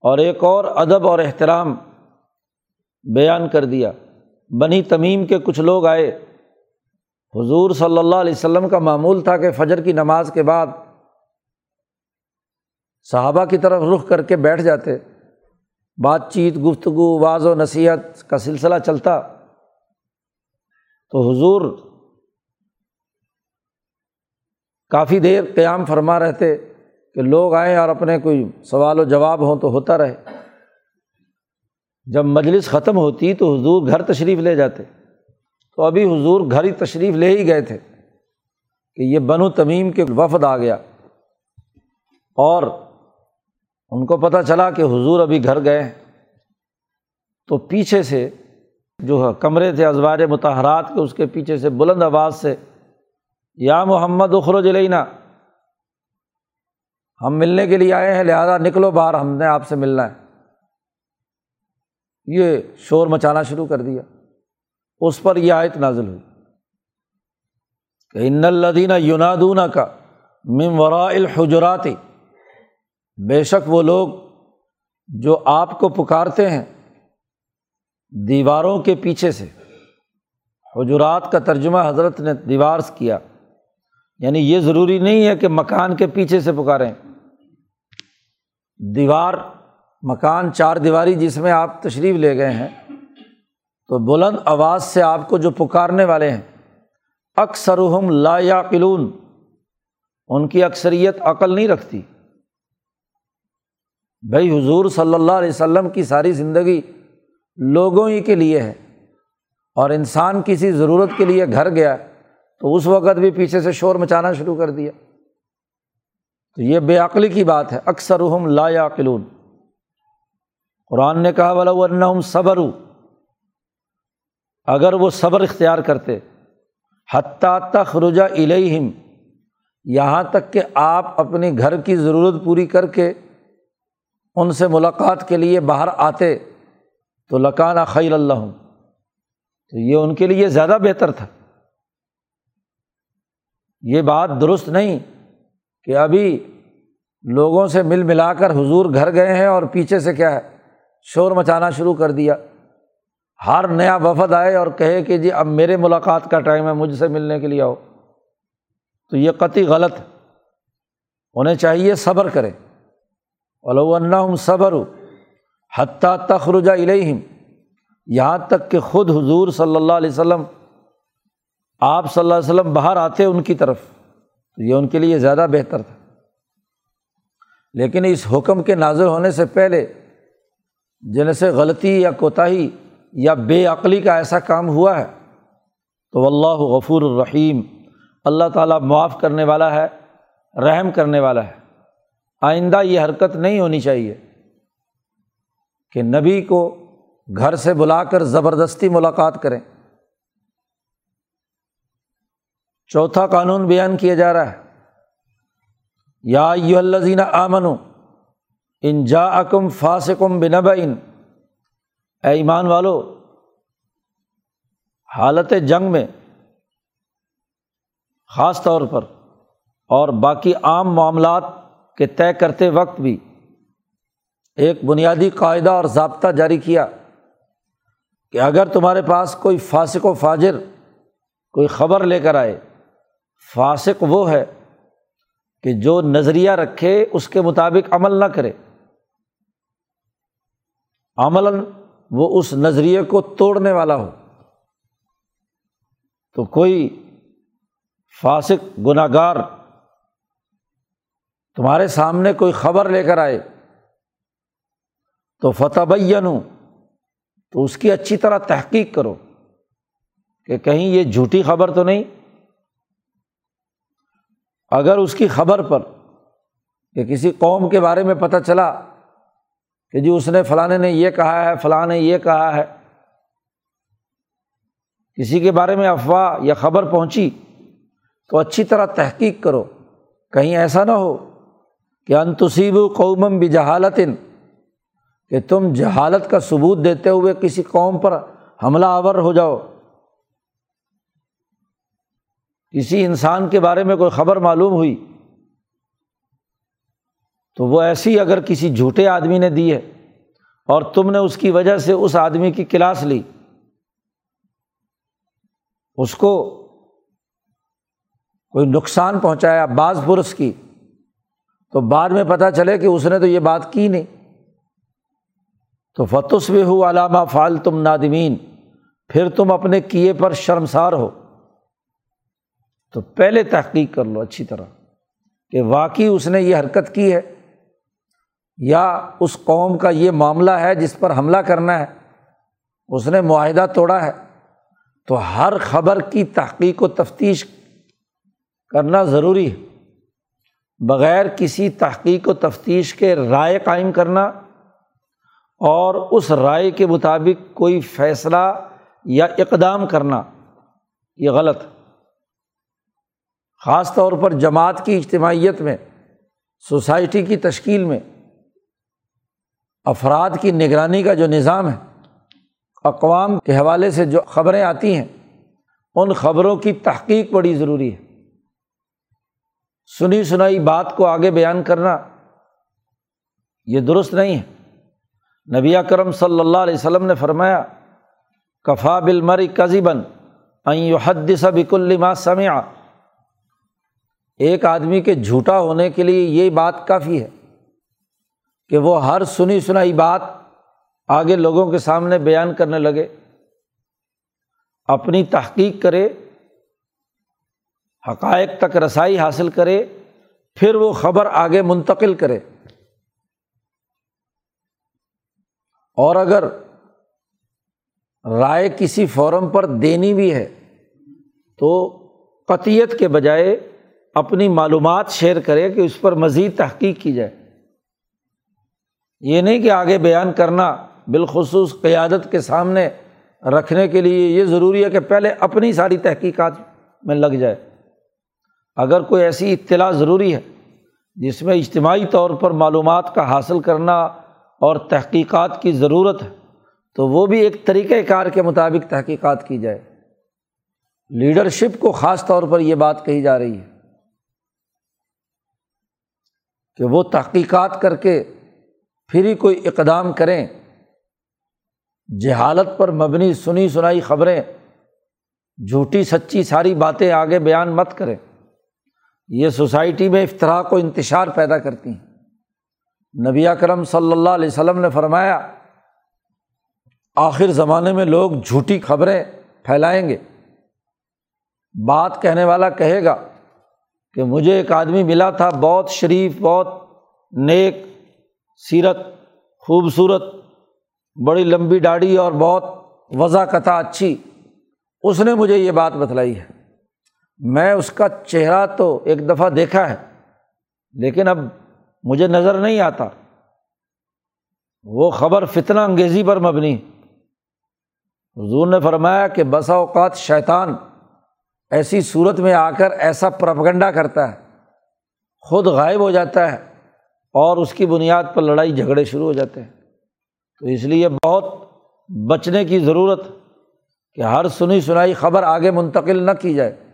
اور ایک اور ادب اور احترام بیان کر دیا۔ بنی تمیم کے کچھ لوگ آئے۔ حضور صلی اللہ علیہ وسلم کا معمول تھا کہ فجر کی نماز کے بعد صحابہ کی طرف رخ کر کے بیٹھ جاتے۔ بات چیت، گفتگو واض و نصیحت کا سلسلہ چلتا۔ تو حضور کافی دیر قیام فرما رہتے کہ لوگ آئیں اور اپنے کوئی سوال و جواب ہوں تو ہوتا رہے۔ جب مجلس ختم ہوتی تو حضور گھر تشریف لے جاتے۔ تو ابھی حضور گھر ہی تشریف لے ہی گئے تھے کہ یہ بنو تمیم کے وفد آ گیا۔ اور ان کو پتہ چلا کہ حضور ابھی گھر گئے تو پیچھے سے جو کمرے تھے ازوار متحرات کے، اس کے پیچھے سے بلند آواز سے، یا محمد اخرج لینا ہم ملنے کے لیے آئے ہیں، لہٰذا نکلو باہر، ہم نے آپ سے ملنا ہے۔ یہ شور مچانا شروع کر دیا۔ اس پر یہ آیت نازل ہوئی۔ کہ ان الدینہ یونادون کا مم ورا الحجراتی بے شک وہ لوگ جو آپ کو پکارتے ہیں دیواروں کے پیچھے سے، حجرات کا ترجمہ حضرت نے دیوار سے کیا۔ یعنی یہ ضروری نہیں ہے کہ مکان کے پیچھے سے پکاریں۔ دیوار، مکان چار دیواری جس میں آپ تشریف لے گئے ہیں، تو بلند آواز سے آپ کو جو پکارنے والے ہیں اکثر لا یا قلون ان کی اکثریت عقل نہیں رکھتی۔ بھائی حضور صلی اللہ علیہ وسلم کی ساری زندگی لوگوں ہی کے لیے ہے اور انسان کسی ضرورت کے لیے گھر گیا تو اس وقت بھی پیچھے سے شور مچانا شروع کر دیا۔ تو یہ بے عقلی کی بات ہے۔ اکثر لا یا قرآن نے کہا بلا صبر اگر وہ صبر اختیار کرتے، حتیٰ تخرجا الہم یہاں تک کہ آپ اپنی گھر کی ضرورت پوری کر کے ان سے ملاقات کے لیے باہر آتے تو لکانہ خیر اللہ تو یہ ان کے لیے زیادہ بہتر تھا۔ یہ بات درست نہیں کہ ابھی لوگوں سے مل ملا کر حضور گھر گئے ہیں اور پیچھے سے کیا ہے، شور مچانا شروع کر دیا۔ ہر نیا وفد آئے اور کہے کہ جی اب میرے ملاقات کا ٹائم ہے، مجھ سے ملنے کے لیے آؤ۔ تو یہ قطعی غلط ہے۔ انہیں چاہیے صبر کرے ولو صبر حتیٰ تخرجہ الہم یہاں تک کہ خود حضور صلی اللہ علیہ وسلم، آپ صلی اللہ علیہ وسلم باہر آتے ان کی طرف، تو یہ ان کے لیے زیادہ بہتر تھا۔ لیکن اس حکم کے نازر ہونے سے پہلے جن سے غلطی یا کوتاہی یا بے عقلی کا ایسا کام ہوا ہے، تو اللہ غفور الرحیم، اللہ تعالیٰ معاف کرنے والا ہے، رحم کرنے والا ہے۔ آئندہ یہ حرکت نہیں ہونی چاہیے کہ نبی کو گھر سے بلا کر زبردستی ملاقات کریں۔ چوتھا قانون بیان کیا جا رہا ہے۔ یا یو الزین آمن ان جا اکم فاسکم بنب ان اے ایمان والو، حالت جنگ میں خاص طور پر اور باقی عام معاملات کے طے کرتے وقت بھی ایک بنیادی قاعدہ اور ضابطہ جاری کیا کہ اگر تمہارے پاس کوئی فاسق و فاجر کوئی خبر لے کر آئے، فاسق وہ ہے کہ جو نظریہ رکھے، اس کے مطابق عمل نہ کرے۔ عمل وہ اس نظریے کو توڑنے والا ہو۔ تو کوئی فاسق گناہ گار تمہارے سامنے کوئی خبر لے کر آئے تو فتح بین تو اس کی اچھی طرح تحقیق کرو کہ کہیں یہ جھوٹی خبر تو نہیں۔ اگر اس کی خبر پر کہ کسی قوم کے بارے میں پتہ چلا کہ جی اس نے فلاں نے یہ کہا ہے، فلاں نے یہ کہا ہے، کسی کے بارے میں افواہ یا خبر پہنچی تو اچھی طرح تحقیق کرو، کہیں ایسا نہ ہو کہ انتصیب قومم بھی جہالت کہ تم جہالت کا ثبوت دیتے ہوئے کسی قوم پر حملہ آور ہو جاؤ۔ کسی انسان کے بارے میں کوئی خبر معلوم ہوئی، تو وہ ایسی اگر کسی جھوٹے آدمی نے دی ہے اور تم نے اس کی وجہ سے اس آدمی کی کلاس لی، اس کو کوئی نقصان پہنچایا بعض برس کی۔ تو بعد میں پتہ چلے کہ اس نے تو یہ بات کی نہیں۔ تو فتس بھی ہو علامہ فال تم نادمین پھر تم اپنے کیے پر شرمسار ہو۔ تو پہلے تحقیق کر لو اچھی طرح کہ واقعی اس نے یہ حرکت کی ہے یا اس قوم کا یہ معاملہ ہے جس پر حملہ کرنا ہے۔ اس نے معاہدہ توڑا ہے۔ تو ہر خبر کی تحقیق و تفتیش کرنا ضروری ہے۔ بغیر کسی تحقیق و تفتیش کے رائے قائم کرنا اور اس رائے کے مطابق کوئی فیصلہ یا اقدام کرنا، یہ غلط۔ خاص طور پر جماعت کی اجتماعیت میں، سوسائٹی کی تشکیل میں، افراد کی نگرانی کا جو نظام ہے، اقوام کے حوالے سے جو خبریں آتی ہیں، ان خبروں کی تحقیق بڑی ضروری ہے۔ سنی سنائی بات کو آگے بیان کرنا یہ درست نہیں ہے۔ نبی کرم صلی اللہ علیہ وسلم نے فرمایا، کفا بل مری کزی بن حد بک الما سمیا ایک آدمی کے جھوٹا ہونے کے لیے یہ بات کافی ہے کہ وہ ہر سنی سنائی بات آگے لوگوں کے سامنے بیان کرنے لگے، اپنی تحقیق کرے حقائق تک رسائی حاصل کرے، پھر وہ خبر آگے منتقل کرے۔ اور اگر رائے کسی فورم پر دینی بھی ہے، تو قطیت کے بجائے اپنی معلومات شیئر کرے کہ اس پر مزید تحقیق کی جائے۔ یہ نہیں کہ آگے بیان کرنا بالخصوص قیادت کے سامنے رکھنے کے لیے یہ ضروری ہے کہ پہلے اپنی ساری تحقیقات میں لگ جائے۔ اگر کوئی ایسی اطلاع ضروری ہے جس میں اجتماعی طور پر معلومات کا حاصل کرنا اور تحقیقات کی ضرورت ہے، تو وہ بھی ایک طریقۂ کار کے مطابق تحقیقات کی جائے۔ لیڈرشپ کو خاص طور پر یہ بات کہی جا رہی ہے کہ وہ تحقیقات کر کے پھر ہی کوئی اقدام کریں۔ جہالت پر مبنی سنی سنائی خبریں، جھوٹی سچی ساری باتیں آگے بیان مت کریں۔ یہ سوسائٹی میں افطرا کو انتشار پیدا کرتی ہیں۔ نبی کرم صلی اللہ علیہ وسلم نے فرمایا، آخر زمانے میں لوگ جھوٹی خبریں پھیلائیں گے۔ بات کہنے والا کہے گا کہ مجھے ایک آدمی ملا تھا، بہت شریف، بہت نیک، سیرت، خوبصورت، بڑی لمبی ڈاڑی اور بہت وضع اچھی۔ اس نے مجھے یہ بات بتلائی ہے۔ میں اس کا چہرہ تو ایک دفعہ دیکھا ہے، لیکن اب مجھے نظر نہیں آتا۔ وہ خبر فتنہ انگیزی پر مبنی۔ حضور نے فرمایا کہ بسا اوقات شیطان ایسی صورت میں آ کر ایسا پرپگنڈا کرتا ہے۔ خود غائب ہو جاتا ہے اور اس کی بنیاد پر لڑائی جھگڑے شروع ہو جاتے ہیں۔ تو اس لیے بہت بچنے کی ضرورت کہ ہر سنی سنائی خبر آگے منتقل نہ کی جائے۔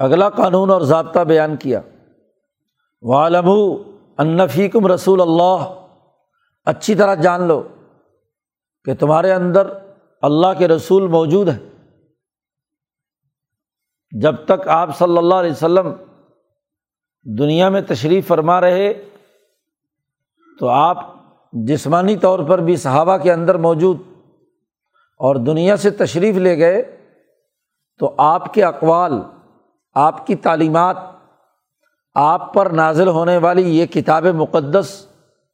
اگلا قانون اور ضابطہ بیان کیا۔ والم انفیکم رسول اللہ اچھی طرح جان لو کہ تمہارے اندر اللہ کے رسول موجود ہیں۔ جب تک آپ صلی اللہ علیہ وسلم دنیا میں تشریف فرما رہے، تو آپ جسمانی طور پر بھی صحابہ کے اندر موجود اور دنیا سے تشریف لے گئے، تو آپ کے اقوال آپ کی تعلیمات آپ پر نازل ہونے والی یہ کتاب مقدس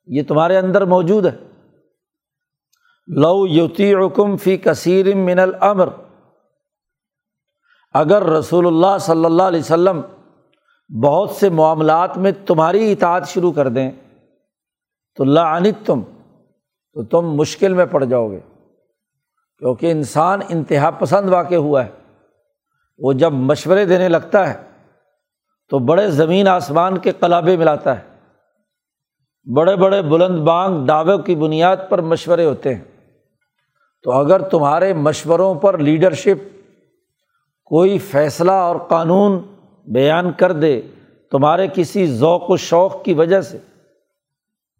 یہ تمہارے اندر موجود ہے۔ لو یوتی حکم فی کثیر من العمر اگر رسول اللہ صلی اللہ علیہ وسلم بہت سے معاملات میں تمہاری اطاعت شروع کر دیں تو لعنت تم تو تم مشکل میں پڑ جاؤ گے۔ کیونکہ انسان انتہا پسند واقع ہوا ہے۔ وہ جب مشورے دینے لگتا ہے تو بڑے زمین آسمان کے قلابے ملاتا ہے۔ بڑے بڑے بلند بانگ دعوے کی بنیاد پر مشورے ہوتے ہیں۔ تو اگر تمہارے مشوروں پر لیڈرشپ کوئی فیصلہ اور قانون بیان کر دے تمہارے کسی ذوق و شوق کی وجہ سے،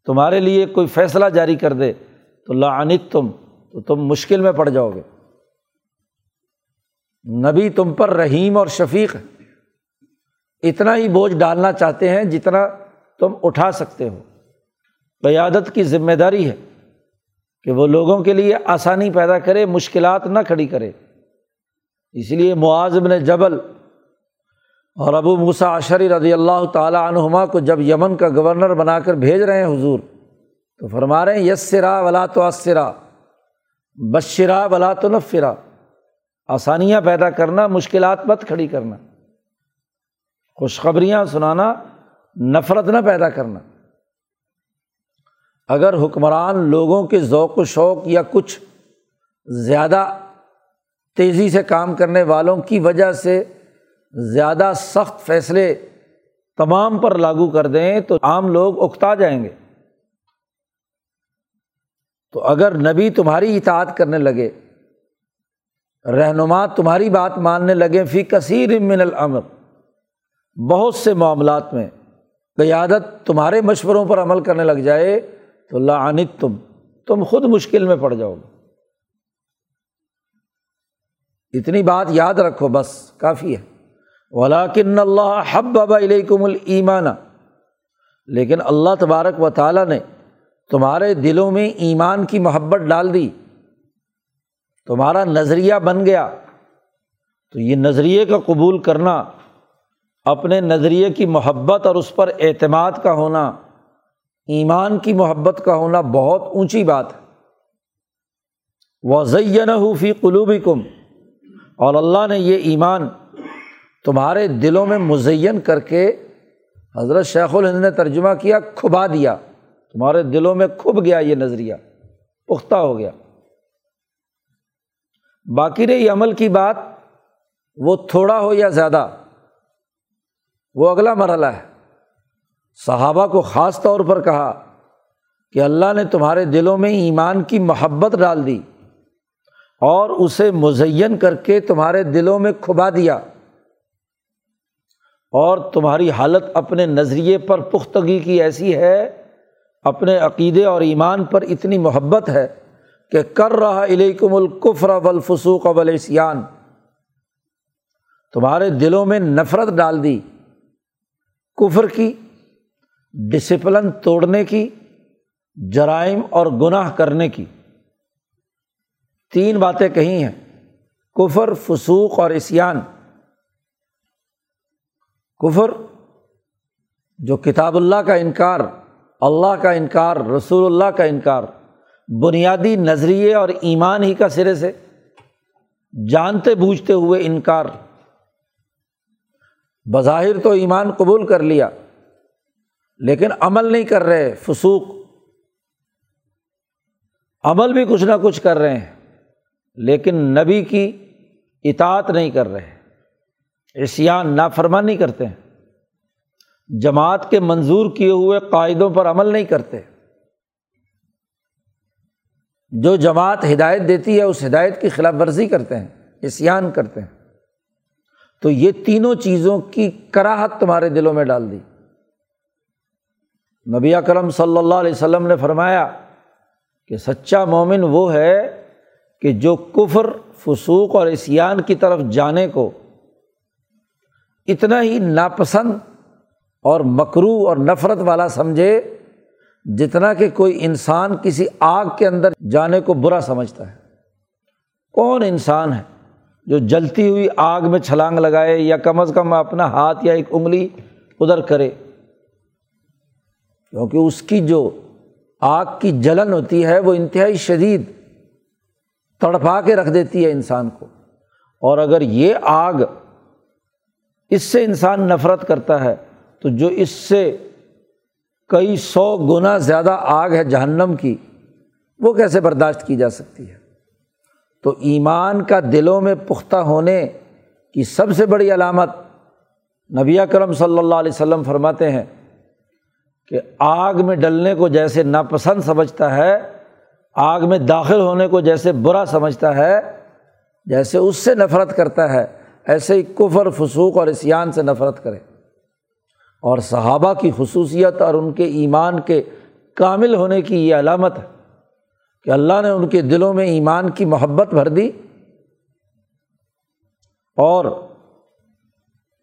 تمہارے لیے کوئی فیصلہ جاری کر دے تو لعنت تم تو تم مشکل میں پڑ جاؤ گے۔ نبی تم پر رحیم اور شفیق ہے۔ اتنا ہی بوجھ ڈالنا چاہتے ہیں جتنا تم اٹھا سکتے ہو۔ قیادت کی ذمہ داری ہے کہ وہ لوگوں کے لیے آسانی پیدا کرے، مشکلات نہ کھڑی کرے۔ اس لیے معاذب نے جبل اور ابو موسا عشری رضی اللہ تعالیٰ عنہما کو جب یمن کا گورنر بنا کر بھیج رہے ہیں حضور، تو فرما رہے ہیں یس سرا ولا تو اسرا بشرا ولا تو نفرا آسانیاں پیدا کرنا، مشکلات مت کھڑی کرنا۔ خوشخبریاں سنانا، نفرت نہ پیدا کرنا۔ اگر حکمران لوگوں کے ذوق و شوق یا کچھ زیادہ تیزی سے کام کرنے والوں کی وجہ سے زیادہ سخت فیصلے تمام پر لاگو کر دیں تو عام لوگ اکتا جائیں گے۔ تو اگر نبی تمہاری اطاعت کرنے لگے رہنما تمہاری بات ماننے لگے فی کثیر من العمر بہت سے معاملات میں قیادت تمہارے مشوروں پر عمل کرنے لگ جائے تو اللہ عنت تم تم خود مشکل میں پڑ جاؤ گے۔ اتنی بات یاد رکھو، بس کافی ہے۔ ولاکن اللہ حب ابا علیکم المان لیکن اللہ تبارک و تعالیٰ نے تمہارے دلوں میں ایمان کی محبت ڈال دی۔ تمہارا نظریہ بن گیا تو یہ نظریے کا قبول کرنا، اپنے نظریے کی محبت اور اس پر اعتماد کا ہونا، ایمان کی محبت کا ہونا بہت اونچی بات ہے۔ وزین فی قلوبی کم اور اللہ نے یہ ایمان تمہارے دلوں میں مزین کر کے حضرت شیخ الہند نے ترجمہ کیا، کھبا دیا۔ تمہارے دلوں میں کھب گیا یہ نظریہ، پختہ ہو گیا۔ باقی رہی عمل کی بات، وہ تھوڑا ہو یا زیادہ، وہ اگلا مرحلہ ہے۔ صحابہ کو خاص طور پر کہا کہ اللہ نے تمہارے دلوں میں ایمان کی محبت ڈال دی اور اسے مزین کر کے تمہارے دلوں میں کھبا دیا اور تمہاری حالت اپنے نظریے پر پختگی کی ایسی ہے، اپنے عقیدے اور ایمان پر اتنی محبت ہے۔ کہ کر رہا علیکم القفر والفسوق والعصیان۔ تمہارے دلوں میں نفرت ڈال دی۔ کفر کی، ڈسپلن توڑنے کی، جرائم اور گناہ کرنے کی۔ تین باتیں کہی ہیں۔ کفر، فسوق اور اسیان کفر، جو کتاب اللہ کا انکار، اللہ کا انکار، رسول اللہ کا انکار۔ بنیادی نظریے اور ایمان ہی کا سرے سے جانتے بوجھتے ہوئے انکار۔ بظاہر تو ایمان قبول کر لیا، لیکن عمل نہیں کر رہے، فسوق۔ عمل بھی کچھ نہ کچھ کر رہے ہیں، لیکن نبی کی اطاعت نہیں کر رہے۔ عصیان نافرمانی کرتے ہیں۔ جماعت کے منظور کیے ہوئے قاعدوں پر عمل نہیں کرتے۔ جو جماعت ہدایت دیتی ہے، اس ہدایت کی خلاف ورزی کرتے ہیں عصیان کرتے ہیں۔ تو یہ تینوں چیزوں کی کراہت تمہارے دلوں میں ڈال دی۔ نبی کرم صلی اللہ علیہ وسلم نے فرمایا کہ سچا مومن وہ ہے کہ جو کفر، فسوق اور اسیان کی طرف جانے کو اتنا ہی ناپسند اور مکرو اور نفرت والا سمجھے۔ جتنا کہ کوئی انسان کسی آگ کے اندر جانے کو برا سمجھتا ہے۔ کون انسان ہے جو جلتی ہوئی آگ میں چھلانگ لگائے یا کم از کم اپنا ہاتھ یا ایک انگلی ادھر کرے۔ کیونکہ اس کی جو آگ کی جلن ہوتی ہے وہ انتہائی شدید تڑپا کے رکھ دیتی ہے انسان کو۔ اور اگر یہ آگ اس سے انسان نفرت کرتا ہے تو جو اس سے کئی سو گنا زیادہ آگ ہے جہنم کی، وہ کیسے برداشت کی جا سکتی ہے؟ تو ایمان کا دلوں میں پختہ ہونے کی سب سے بڑی علامت نبی کرم صلی اللہ علیہ وسلم فرماتے ہیں کہ آگ میں ڈلنے کو جیسے ناپسند سمجھتا ہے، آگ میں داخل ہونے کو جیسے برا سمجھتا ہے، جیسے اس سے نفرت کرتا ہے، ایسے ہی کفر، فسوق اور اسیان سے نفرت کرے۔ اور صحابہ کی خصوصیت اور ان کے ایمان کے کامل ہونے کی یہ علامت ہے کہ اللہ نے ان کے دلوں میں ایمان کی محبت بھر دی اور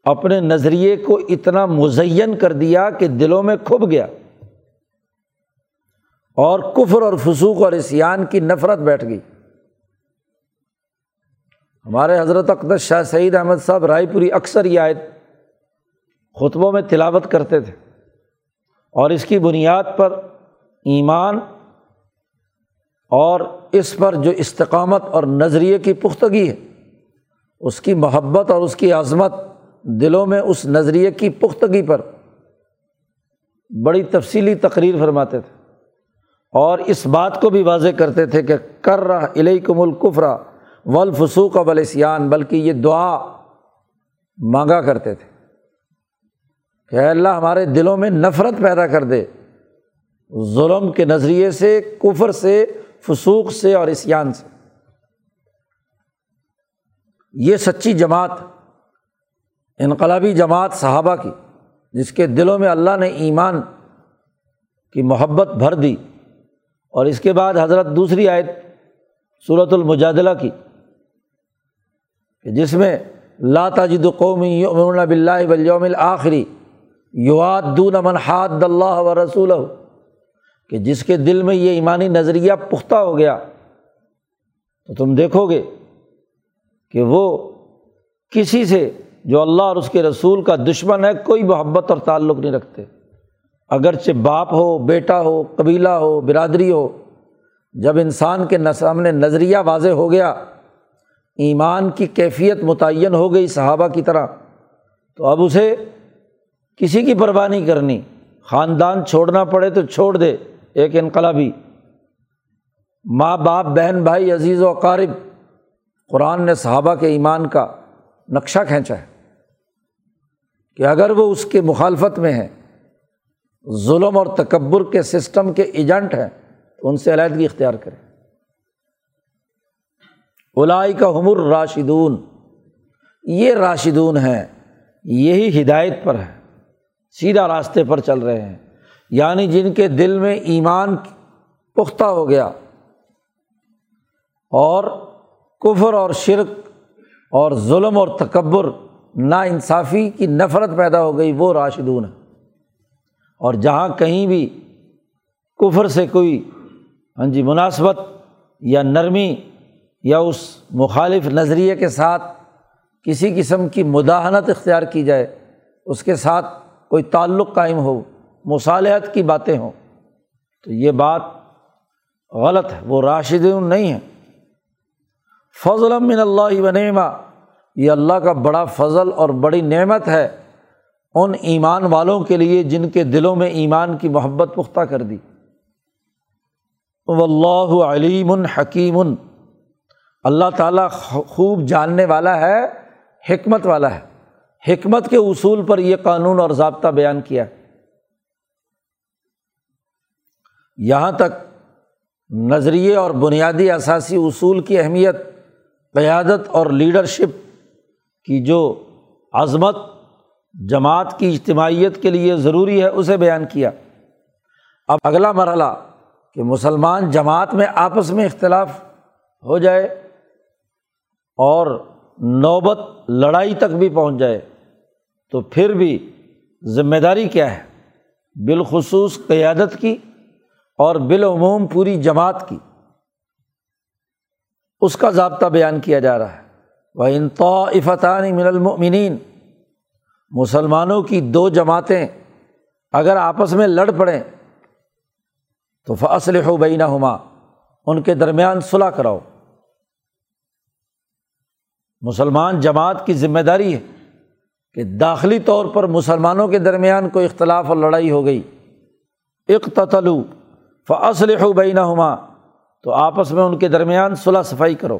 اپنے نظریے کو اتنا مزین کر دیا کہ دلوں میں کھب گیا اور کفر اور فسوق اور اسیان کی نفرت بیٹھ گئی۔ ہمارے حضرت اقدس شاہ سعید احمد صاحب رائے پوری اکثر یہ آیت خطبوں میں تلاوت کرتے تھے اور اس کی بنیاد پر ایمان اور اس پر جو استقامت اور نظریے کی پختگی ہے، اس کی محبت اور اس کی عظمت دلوں میں اس نظریے کی پختگی پر بڑی تفصیلی تقریر فرماتے تھے۔ اور اس بات کو بھی واضح کرتے تھے کہ کر رہا علیکم القفرا ولفسوق ولسیان بلکہ یہ دعا مانگا کرتے تھے۔ کہ اللہ ہمارے دلوں میں نفرت پیدا کر دے۔ ظلم کے نظریے سے، کفر سے، فسوق سے اور اسیان سے۔ یہ سچی جماعت، انقلابی جماعت صحابہ کی، جس کے دلوں میں اللہ نے ایمان کی محبت بھر دی۔ اور اس کے بعد حضرت دوسری آیت صورت المجادلہ کی، کہ جس میں لا تاجد قومی یؤمنون باللہ والیوم الآخری یواد دون من حاد اللہ و رسول کہ جس کے دل میں یہ ایمانی نظریہ پختہ ہو گیا، تو تم دیکھو گے کہ وہ کسی سے جو اللہ اور اس کے رسول کا دشمن ہے، کوئی محبت اور تعلق نہیں رکھتے۔ اگرچہ باپ ہو، بیٹا ہو، قبیلہ ہو، برادری ہو، جب انسان کے سامنے نظریہ واضح ہو گیا، ایمان کی کیفیت متعین ہو گئی صحابہ کی طرح، تو اب اسے کسی کی پرواہ نہیں کرنی۔ خاندان چھوڑنا پڑے تو چھوڑ دے، ایک انقلابی۔ ماں باپ، بہن بھائی، عزیز و اقارب، قرآن نے صحابہ کے ایمان کا نقشہ کھینچا ہے کہ اگر وہ اس کے مخالفت میں ہیں، ظلم اور تکبر کے سسٹم کے ایجنٹ ہیں، تو ان سے علیحدگی اختیار کریں۔ الائی کا حمر راشدون یہ راشدون ہیں، یہی ہدایت پر ہے سیدھا راستے پر چل رہے ہیں۔ یعنی جن کے دل میں ایمان پختہ ہو گیا، اور کفر اور شرک اور ظلم اور تکبر نا انصافی کی نفرت پیدا ہو گئی، وہ راشدون ہے اور جہاں کہیں بھی کفر سے کوئی ہاں جی مناسبت یا نرمی یا اس مخالف نظریے کے ساتھ کسی قسم کی مداحنت اختیار کی جائے، اس کے ساتھ کوئی تعلق قائم ہو، مصالحت کی باتیں ہوں، تو یہ بات غلط ہے، وہ راشد نہیں ہے۔ فضل من اللہ و نعمہ، یہ اللہ کا بڑا فضل اور بڑی نعمت ہے ان ایمان والوں کے لیے جن کے دلوں میں ایمان کی محبت پختہ کر دی۔ و اللہ علیم الحکیم اللہ تعالیٰ خوب جاننے والا ہے، حکمت والا ہے۔ حکمت کے اصول پر یہ قانون اور ضابطہ بیان کیا یہاں تک نظریے اور بنیادی اثاثی اصول کی اہمیت، قیادت اور لیڈرشپ کی جو عظمت، جماعت کی اجتماعیت کے لیے ضروری ہے، اسے بیان کیا۔ اب اگلا مرحلہ کہ مسلمان جماعت میں آپس میں اختلاف ہو جائے اور نوبت لڑائی تک بھی پہنچ جائے۔ تو پھر بھی ذمہ داری کیا ہے؟ بالخصوص قیادت کی اور بالعموم پوری جماعت کی۔ اس کا ضابطہ بیان کیا جا رہا ہے۔ وہ انطافتانی من المؤمنین مسلمانوں کی دو جماعتیں اگر آپس میں لڑ پڑیں تو فصل ہو بینہ ہما ان کے درمیان صلاح کراؤ۔ مسلمان جماعت کی ذمہ داری ہے۔ کہ داخلی طور پر مسلمانوں کے درمیان کوئی اختلاف اور لڑائی ہو گئی۔ اقتلو فصل ہو بینہ ہما تو آپس میں ان کے درمیان صلاح صفائی کرو۔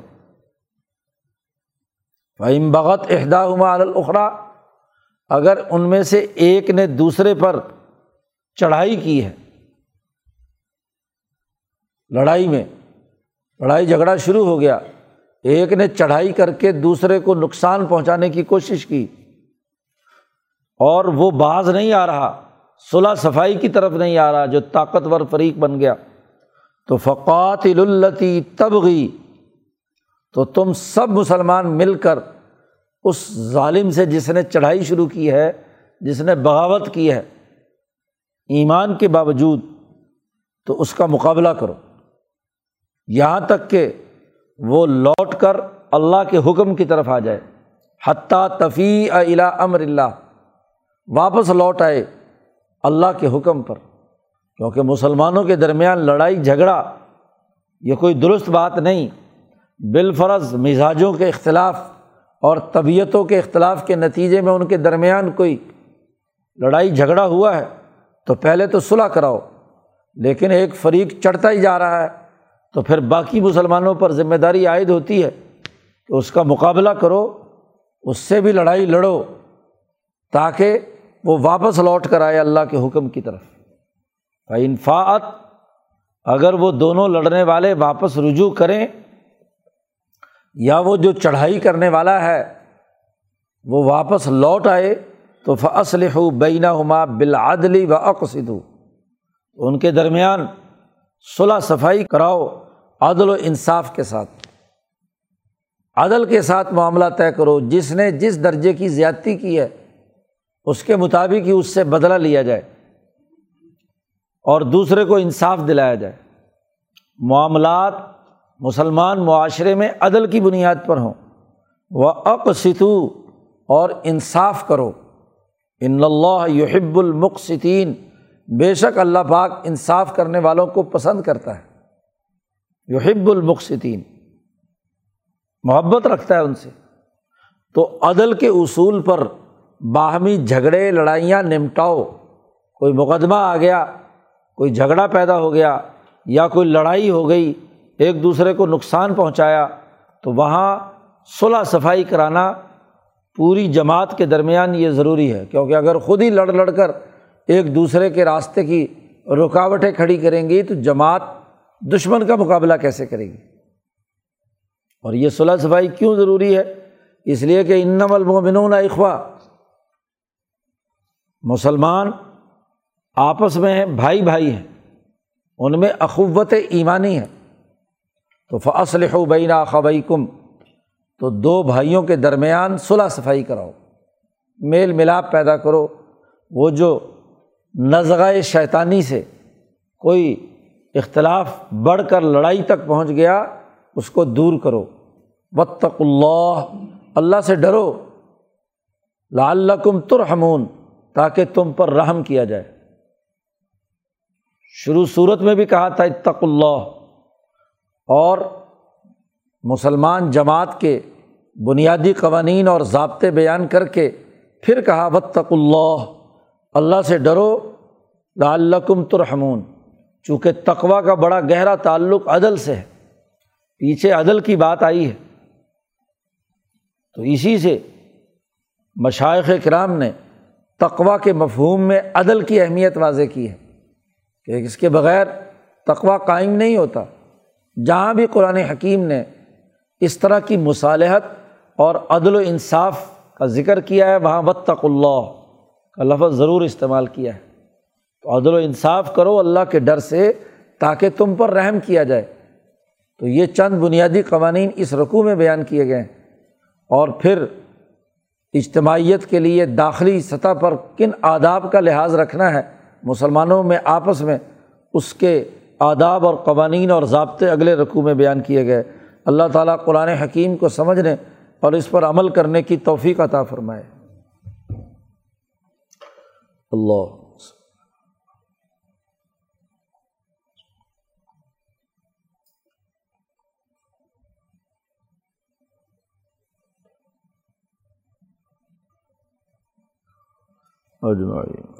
فہم بغت اہدا ہما الخرا اگر ان میں سے ایک نے دوسرے پر چڑھائی کی ہے، لڑائی میں لڑائی جھگڑا شروع ہو گیا، ایک نے چڑھائی کر کے دوسرے کو نقصان پہنچانے کی کوشش کی اور وہ باز نہیں آ رہا صلاح صفائی کی طرف نہیں آ رہا، جو طاقتور فریق بن گیا۔ تو فقات التی تبغی، تو تم سب مسلمان مل کر اس ظالم سے جس نے چڑھائی شروع کی ہے، جس نے بغاوت کی ہے، ایمان کے باوجود تو اس کا مقابلہ کرو۔ یہاں تک کہ وہ لوٹ کر اللہ کے حکم کی طرف آ جائے۔ حتیٰ تفیع الا امر اللہ واپس لوٹ آئے اللہ کے حکم پر، کیونکہ مسلمانوں کے درمیان لڑائی، جھگڑا، یہ کوئی درست بات نہیں۔ بالفرض مزاجوں کے اختلاف اور طبیعتوں کے اختلاف کے نتیجے میں ان کے درمیان کوئی لڑائی، جھگڑا ہوا ہے تو پہلے تو صلاح کراؤ، لیکن ایک فریق چڑھتا ہی جا رہا ہے تو پھر باقی مسلمانوں پر ذمہ داری عائد ہوتی ہے کہ اس کا مقابلہ کرو، اس سے بھی لڑائی لڑو تاکہ وہ واپس لوٹ کر آئے اللہ کے حکم کی طرف۔ انفاعت اگر وہ دونوں لڑنے والے واپس رجوع کریں، یا وہ جو چڑھائی کرنے والا ہے، وہ واپس لوٹ آئے، تو فصل ہو بینا ہما بالعدلی و اقصد ان کے درمیان صلاح صفائی کراؤ، عدل و انصاف کے ساتھ۔ عدل کے ساتھ معاملہ طے کرو، جس نے جس درجے کی زیادتی کی ہے اس کے مطابق ہی اس سے بدلہ لیا جائے اور دوسرے کو انصاف دلایا جائے۔ معاملات مسلمان معاشرے میں عدل کی بنیاد پر ہوں۔ وہ اقستو اور انصاف کرو۔ ان اللہ یحب المقصطین بے شک اللہ پاک انصاف کرنے والوں کو پسند کرتا ہے۔ یحب المقصطین محبت رکھتا ہے ان سے۔ تو عدل کے اصول پر باہمی جھگڑے، لڑائیاں نمٹاؤ۔ کوئی مقدمہ آ گیا، کوئی جھگڑا پیدا ہو گیا یا کوئی لڑائی ہو گئی، ایک دوسرے کو نقصان پہنچایا، تو وہاں صلاح صفائی کرانا پوری جماعت کے درمیان یہ ضروری ہے۔ کیونکہ اگر خود ہی لڑ لڑ کر ایک دوسرے کے راستے کی رکاوٹیں کھڑی کریں گی، تو جماعت دشمن کا مقابلہ کیسے کرے گی؟ اور یہ صلاح صفائی کیوں ضروری ہے؟ اس لیے کہ انم المومنون اخوا مسلمان آپس میں ہیں بھائی بھائی ہیں، ان میں اخوت ایمانی ہے تو فصل ہو بینا خبئی کم تو دو بھائیوں کے درمیان صلاح صفائی کراؤ، میل ملاپ پیدا کرو۔ وہ جو نظغۂ شیطانی سے کوئی اختلاف بڑھ کر لڑائی تک پہنچ گیا، اس کو دور کرو۔ بطق اللہ اللہ سے ڈرو۔ لعلکم ترحمون۔ تاکہ تم پر رحم کیا جائے۔ شروع صورت میں بھی کہا تھا اتق اللہ۔ اور مسلمان جماعت کے بنیادی قوانین اور ضابطے بیان کر کے پھر کہا بتق اللہ۔ اللہ سے ڈرو، لعلکم ترحمون۔ چونکہ تقوا کا بڑا گہرا تعلق عدل سے ہے۔ پیچھے عدل کی بات آئی ہے۔ تو اسی سے مشائق کرام نے تقوا کے مفہوم میں عدل کی اہمیت واضح کی ہے کہ اس کے بغیر تقوا قائم نہیں ہوتا۔ جہاں بھی قرآن حکیم نے اس طرح کی مصالحت اور عدل و انصاف کا ذکر کیا ہے، وہاں وطق اللہ کا لفظ ضرور استعمال کیا ہے۔ تو عدل و انصاف کرو اللہ کے ڈر سے تاکہ تم پر رحم کیا جائے۔ تو یہ چند بنیادی قوانین اس رقوع میں بیان کیے گئے ہیں۔ اور پھر اجتماعیت کے لیے داخلی سطح پر کن آداب کا لحاظ رکھنا ہے مسلمانوں میں آپس میں اس کے آداب اور قوانین اور ضابطے اگلے رقوع میں بیان کیے گئے۔ اللہ تعالیٰ قرآن حکیم کو سمجھنے اور اس پر عمل کرنے کی توفیق عطا فرمائے۔ اللہ اجمعین۔